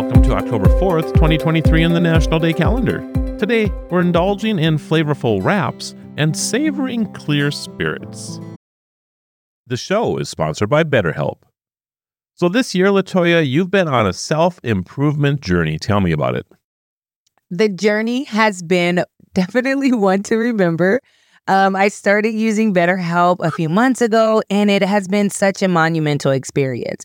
welcome to October 4th, 2023 in the National Day calendar. Today, we're indulging in flavorful wraps and savoring clear spirits. The show is sponsored by BetterHelp. So this year, Latoya, you've been on a self-improvement journey. Tell me about it. The journey has been definitely one to remember. Um, I started using BetterHelp a few months ago, and it has been such a monumental experience.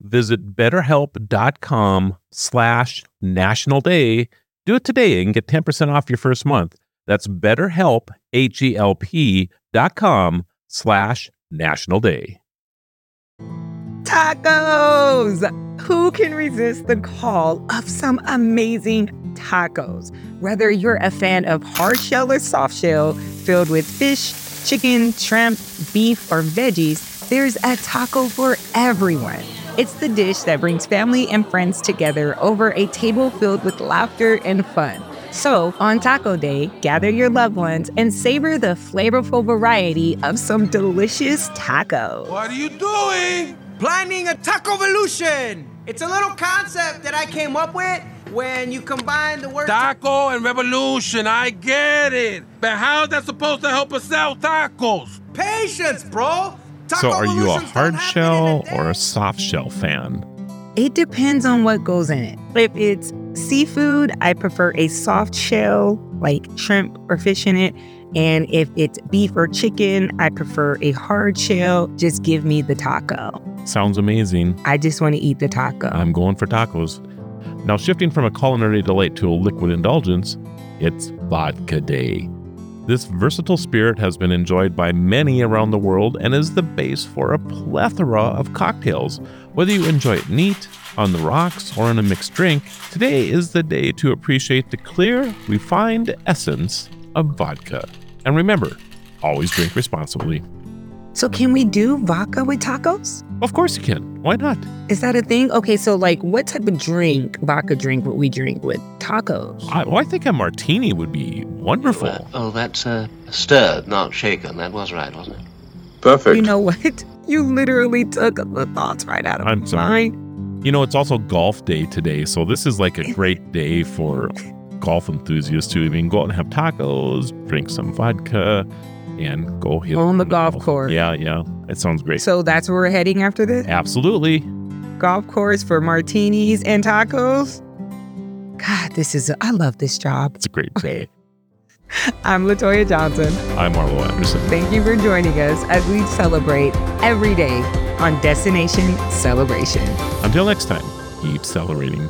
visit betterhelp.com slash national day. Do it today and get 10% off your first month. That's betterhelp, H-E-L-P dot com slash national day. Tacos! Who can resist the call of some amazing tacos? Whether you're a fan of hard shell or soft shell, filled with fish, chicken, shrimp, beef, or veggies, there's a taco for everyone. It's the dish that brings family and friends together over a table filled with laughter and fun. So, on Taco Day, gather your loved ones and savor the flavorful variety of some delicious tacos. What are you doing? Planning a taco evolution. It's a little concept that I came up with when you combine the word Taco and revolution, I get it. But how's that supposed to help us sell tacos? patience, bro. Taco So are you a hard shell or a soft shell fan? It depends on what goes in it. If it's seafood, I prefer a soft shell, like shrimp or fish in it. And if it's beef or chicken, I prefer a hard shell. Just give me the taco. Sounds amazing. I just want to eat the taco. I'm going for tacos. Now, shifting from a culinary delight to a liquid indulgence, it's Vodka Day. This versatile spirit has been enjoyed by many around the world and is the base for a plethora of cocktails. Whether you enjoy it neat, on the rocks, or in a mixed drink, today is the day to appreciate the clear, refined essence of vodka. And remember, always drink responsibly. So, can we do vodka with tacos? Of course you can. Why not? Is that a thing? Okay, so like what type of drink, vodka drink, would we drink with tacos? I, well, I think a martini would be wonderful. Uh, oh, that's uh, stirred, not shaken. That was right, wasn't it? Perfect. You know what? You literally took the thoughts right out of me. I'm my sorry. mind. You know, it's also golf day today, so this is like a great day for golf enthusiasts to even go out and have tacos, drink some vodka, and go hit On the golf course. Yeah, yeah, it sounds great. So that's where we're heading after this? Absolutely, golf course for martinis and tacos. God, this is, a, I love this job. it's a great day. I'm Latoya Johnson. I'm Marlo Anderson. Thank you for joining us as we celebrate every day on Destination Celebration. Until next time, keep celebrating.